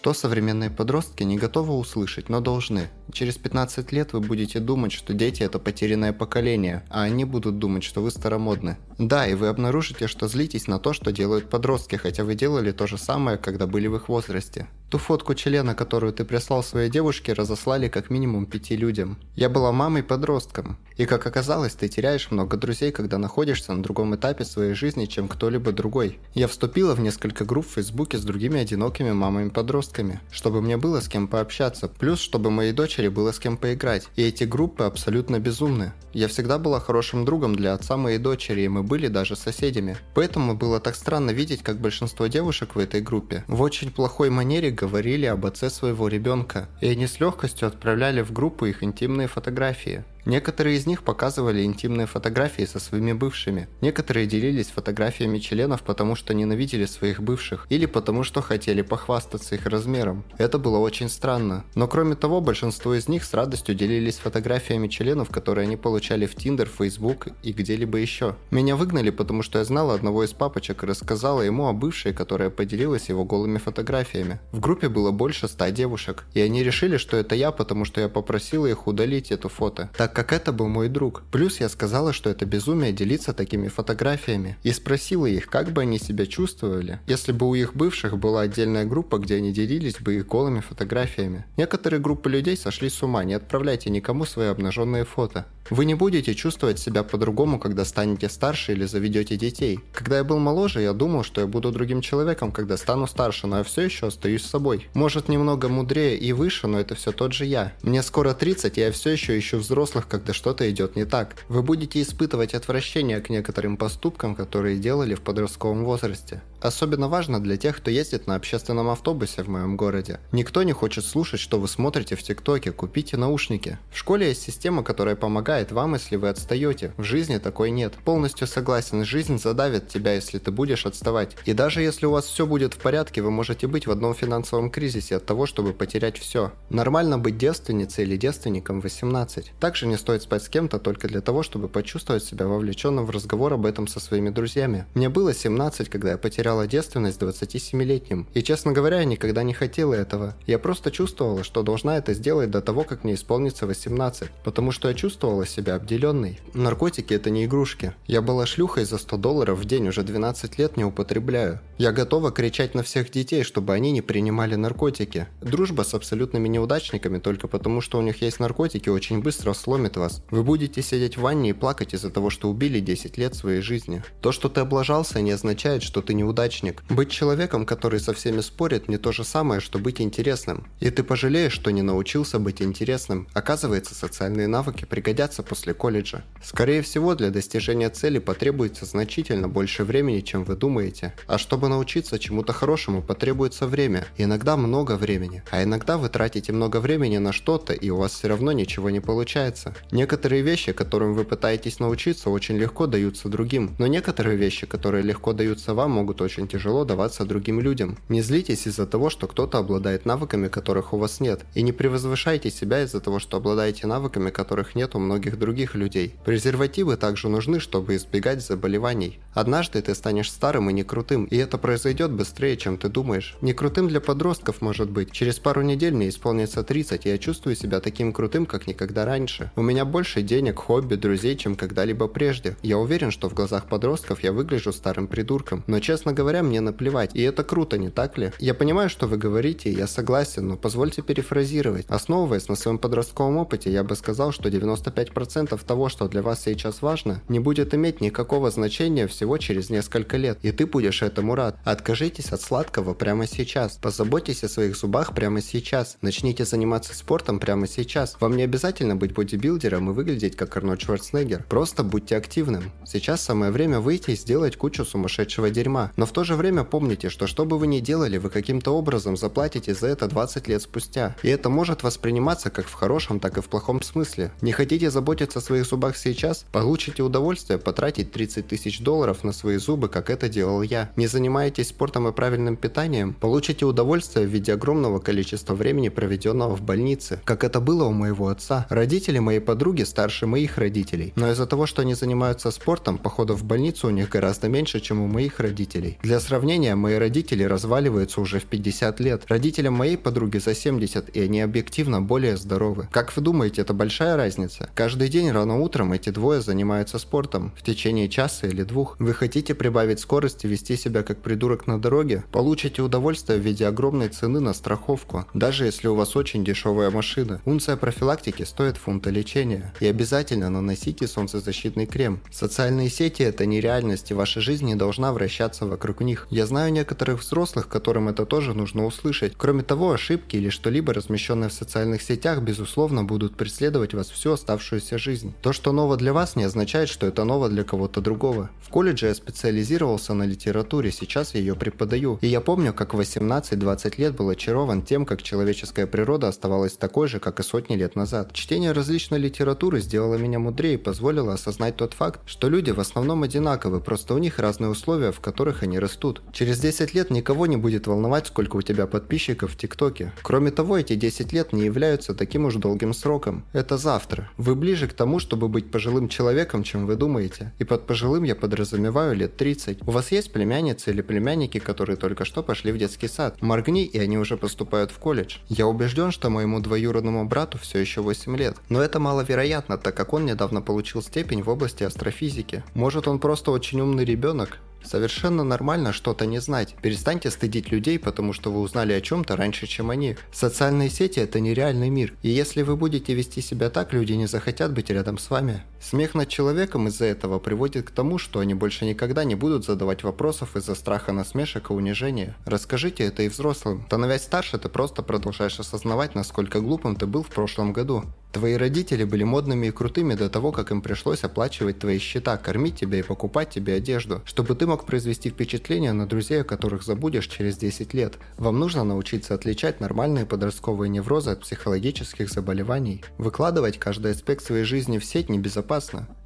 Что современные подростки не готовы услышать, но должны. Через 15 лет вы будете думать, что дети это потерянное поколение, а они будут думать, что вы старомодны. Да, и вы обнаружите, что злитесь на то, что делают подростки, хотя вы делали то же самое, когда были в их возрасте. Ту фотку члена, которую ты прислал своей девушке, разослали как минимум пяти людям. Я была мамой-подростком. И как оказалось, ты теряешь много друзей, когда находишься на другом этапе своей жизни, чем кто-либо другой. Я вступила в несколько групп в Фейсбуке с другими одинокими мамами-подростками, чтобы мне было с кем пообщаться, плюс чтобы моей дочери было с кем поиграть. И эти группы абсолютно безумны. Я всегда была хорошим другом для отца моей дочери, и мы были даже соседями. Поэтому было так странно видеть, как большинство девушек в этой группе в очень плохой манере говорили об отце своего ребенка, и они с легкостью отправляли в группу их интимные фотографии. Некоторые из них показывали интимные фотографии со своими бывшими. Некоторые делились фотографиями членов, потому что ненавидели своих бывших, или потому что хотели похвастаться их размером. Это было очень странно. Но кроме того, большинство из них с радостью делились фотографиями членов, которые они получали в Tinder, Facebook и где-либо еще. Меня выгнали, потому что я знала одного из папочек и рассказала ему о бывшей, которая поделилась его голыми фотографиями. В группе было больше ста девушек, и они решили, что это я, потому что я попросила их удалить это фото. Так так как это был мой друг. Плюс я сказала, что это безумие делиться такими фотографиями. И спросила их, как бы они себя чувствовали, если бы у их бывших была отдельная группа, где они делились бы их голыми фотографиями. Некоторые группы людей сошли с ума, не отправляйте никому свои обнаженные фото. Вы не будете чувствовать себя по-другому, когда станете старше или заведете детей. Когда я был моложе, я думал, что я буду другим человеком, когда стану старше, но я все еще остаюсь собой. Может, немного мудрее и выше, но это все тот же я. Мне скоро 30, и я все еще ищу взрослых, когда что-то идет не так. Вы будете испытывать отвращение к некоторым поступкам, которые делали в подростковом возрасте. Особенно важно для тех, кто ездит на общественном автобусе в моем городе. Никто не хочет слушать, что вы смотрите в ТикТоке, купите наушники. В школе есть система, которая помогает вам, если вы отстаете. В жизни такой нет. Полностью согласен, жизнь задавит тебя, если ты будешь отставать. И даже если у вас все будет в порядке, вы можете быть в одном финансовом кризисе от того, чтобы потерять все. Нормально быть девственницей или девственником 18. Также не стоит спать с кем-то только для того, чтобы почувствовать себя вовлеченным в разговор об этом со своими друзьями. Мне было 17, когда я потеряла девственность 27-летним. И честно говоря, я никогда не хотела этого. Я просто чувствовала, что должна это сделать до того, как мне исполнится 18. Потому что я чувствовала себя обделенной. Наркотики это не игрушки. Я была шлюхой за 100 долларов в день, уже 12 лет не употребляю. Я готова кричать на всех детей, чтобы они не принимали наркотики. Дружба с абсолютными неудачниками только потому, что у них есть наркотики, очень быстро сломит вас. Вы будете сидеть в ванне и плакать из-за того, что убили 10 лет своей жизни. То, что ты облажался, не означает, что ты неудачник. Быть человеком, который со всеми спорит, не то же самое, что быть интересным. И ты пожалеешь, что не научился быть интересным. Оказывается, социальные навыки пригодятся после колледжа. Скорее всего, для достижения цели потребуется значительно больше времени, чем вы думаете. А чтобы научиться чему-то хорошему, потребуется время. Иногда много времени. А иногда вы тратите много времени на что-то, и у вас все равно ничего не получается. Некоторые вещи, которым вы пытаетесь научиться, очень легко даются другим. Но некоторые вещи, которые легко даются вам, могут очень тяжело даваться другим людям. Не злитесь из-за того, что кто-то обладает навыками, которых у вас нет. И не превозвышайте себя из-за того, что обладаете навыками, которых нет у многих других людей. Презервативы также нужны, чтобы избегать заболеваний. Однажды ты станешь старым и не крутым, и это произойдет быстрее, чем ты думаешь. Не крутым для подростков может быть. Через пару недель мне исполнится 30, и я чувствую себя таким крутым, как никогда раньше. У меня больше денег, хобби, друзей, чем когда-либо прежде. Я уверен, что в глазах подростков я выгляжу старым придурком. Но, честно говоря, мне наплевать. И это круто, не так ли? Я понимаю, что вы говорите, я согласен, но позвольте перефразировать. Основываясь на своем подростковом опыте, я бы сказал, что 95% 90% того, что для вас сейчас важно, не будет иметь никакого значения всего через несколько лет, и ты будешь этому рад. Откажитесь от сладкого прямо сейчас. Позаботьтесь о своих зубах прямо сейчас. Начните заниматься спортом прямо сейчас. Вам не обязательно быть бодибилдером и выглядеть как Арнольд Шварценеггер. Просто будьте активным. Сейчас самое время выйти и сделать кучу сумасшедшего дерьма. Но в то же время помните, что что бы вы ни делали, вы каким-то образом заплатите за это 20 лет спустя. И это может восприниматься как в хорошем, так и в плохом смысле. Не хотите заботиться о своих зубах сейчас, получите удовольствие потратить 30 тысяч долларов на свои зубы, как это делал я. Не занимаетесь спортом и правильным питанием, получите удовольствие в виде огромного количества времени, проведенного в больнице, как это было у моего отца. Родители моей подруги старше моих родителей, но из-за того, что они занимаются спортом, походов в больницу у них гораздо меньше, чем у моих родителей. Для сравнения, мои родители разваливаются уже в 50 лет. Родителям моей подруги за 70, и они объективно более здоровы. Как вы думаете, это большая разница? Каждый день рано утром эти двое занимаются спортом в течение часа или двух. Вы хотите прибавить скорость и вести себя как придурок на дороге? Получите удовольствие в виде огромной цены на страховку, даже если у вас очень дешевая машина. Унция профилактики стоит фунта лечения. И обязательно наносите солнцезащитный крем. Социальные сети это нереальность, и ваша жизнь не должна вращаться вокруг них. Я знаю некоторых взрослых, которым это тоже нужно услышать. Кроме того, ошибки или что-либо размещенное в социальных сетях, безусловно, будут преследовать вас всю оставшуюся жизнь. То, что ново для вас, не означает, что это ново для кого-то другого. В колледже я специализировался на литературе, сейчас я ее преподаю. И я помню, как в 18-20 лет был очарован тем, как человеческая природа оставалась такой же, как и сотни лет назад. Чтение различной литературы сделало меня мудрее и позволило осознать тот факт, что люди в основном одинаковы, просто у них разные условия, в которых они растут. Через 10 лет никого не будет волновать, сколько у тебя подписчиков в ТикТоке. Кроме того, эти 10 лет не являются таким уж долгим сроком. Это завтра. Вы ближе к тому, чтобы быть пожилым человеком, чем вы думаете. И под пожилым я подразумеваю лет 30. У вас есть племянницы или племянники, которые только что пошли в детский сад? Моргни, и они уже поступают в колледж. Я убежден, что моему двоюродному брату все еще 8 лет. Но это маловероятно, так как он недавно получил степень в области астрофизики. Может он просто очень умный ребенок? Совершенно нормально что-то не знать. Перестаньте стыдить людей, потому что вы узнали о чем-то раньше, чем они. Социальные сети – это нереальный мир. И если вы будете вести себя так, люди не захотят быть рядом с вами. Смех над человеком из-за этого приводит к тому, что они больше никогда не будут задавать вопросов из-за страха насмешек и унижения. Расскажите это и взрослым. Становясь старше, ты просто продолжаешь осознавать, насколько глупым ты был в прошлом году. Твои родители были модными и крутыми до того, как им пришлось оплачивать твои счета, кормить тебя и покупать тебе одежду, чтобы ты мог произвести впечатление на друзей, о которых забудешь через 10 лет. Вам нужно научиться отличать нормальные подростковые неврозы от психологических заболеваний. Выкладывать каждый аспект своей жизни в сеть небезопасно.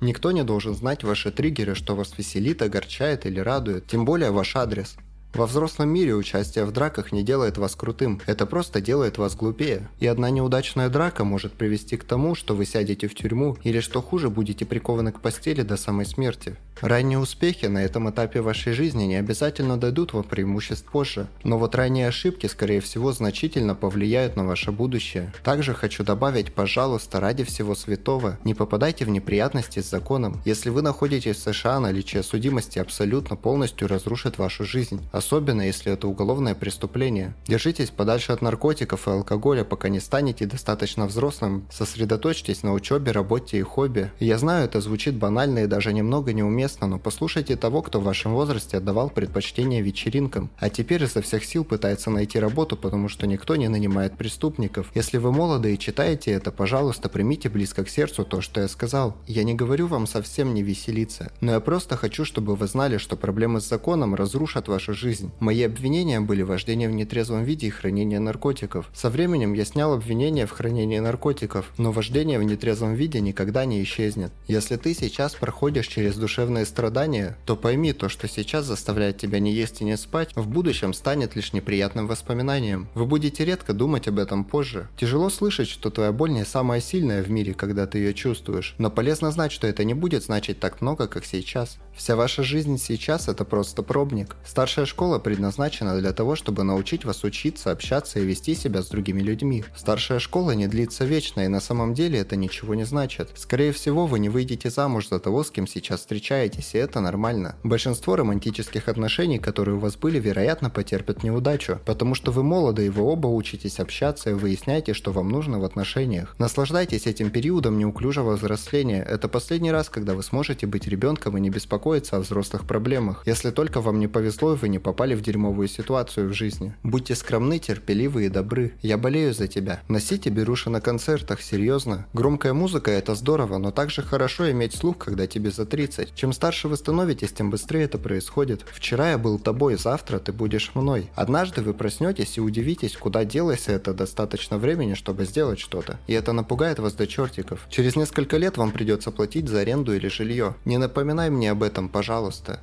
Никто не должен знать ваши триггеры, что вас веселит, огорчает или радует, тем более ваш адрес. Во взрослом мире участие в драках не делает вас крутым, это просто делает вас глупее. И одна неудачная драка может привести к тому, что вы сядете в тюрьму или что хуже будете прикованы к постели до самой смерти. Ранние успехи на этом этапе вашей жизни не обязательно дадут вам преимуществ позже, но вот ранние ошибки, скорее всего, значительно повлияют на ваше будущее. Также хочу добавить, пожалуйста, ради всего святого, не попадайте в неприятности с законом. Если вы находитесь в США, наличие судимости абсолютно полностью разрушит вашу жизнь особенно если это уголовное преступление. Держитесь подальше от наркотиков и алкоголя, пока не станете достаточно взрослым. Сосредоточьтесь на учебе, работе и хобби. Я знаю, это звучит банально и даже немного неуместно, но послушайте того, кто в вашем возрасте отдавал предпочтение вечеринкам, а теперь изо всех сил пытается найти работу, потому что никто не нанимает преступников. Если вы молоды и читаете это, пожалуйста, примите близко к сердцу то, что я сказал. Я не говорю вам совсем не веселиться, но я просто хочу, чтобы вы знали, что проблемы с законом разрушат вашу жизнь жизнь. Мои обвинения были вождение в нетрезвом виде и хранение наркотиков. Со временем я снял обвинение в хранении наркотиков, но вождение в нетрезвом виде никогда не исчезнет. Если ты сейчас проходишь через душевные страдания, то пойми, то, что сейчас заставляет тебя не есть и не спать, в будущем станет лишь неприятным воспоминанием. Вы будете редко думать об этом позже. Тяжело слышать, что твоя боль не самая сильная в мире, когда ты ее чувствуешь, но полезно знать, что это не будет значить так много, как сейчас. Вся ваша жизнь сейчас это просто пробник. Старшая школа предназначена для того, чтобы научить вас учиться, общаться и вести себя с другими людьми. Старшая школа не длится вечно, и на самом деле это ничего не значит. Скорее всего, вы не выйдете замуж за того, с кем сейчас встречаетесь, и это нормально. Большинство романтических отношений, которые у вас были, вероятно, потерпят неудачу, потому что вы молоды, и вы оба учитесь общаться и выясняете, что вам нужно в отношениях. Наслаждайтесь этим периодом неуклюжего взросления. Это последний раз, когда вы сможете быть ребенком и не беспокоиться о взрослых проблемах, если только вам не повезло и вы не попали в дерьмовую ситуацию в жизни. Будьте скромны, терпеливы и добры. Я болею за тебя. Носите беруши на концертах, серьезно. Громкая музыка это здорово, но также хорошо иметь слух, когда тебе за 30. Чем старше вы становитесь, тем быстрее это происходит. Вчера я был тобой, завтра ты будешь мной. Однажды вы проснетесь и удивитесь, куда делось это достаточно времени, чтобы сделать что-то. И это напугает вас до чертиков. Через несколько лет вам придется платить за аренду или жилье. Не напоминай мне об этом пожалуйста.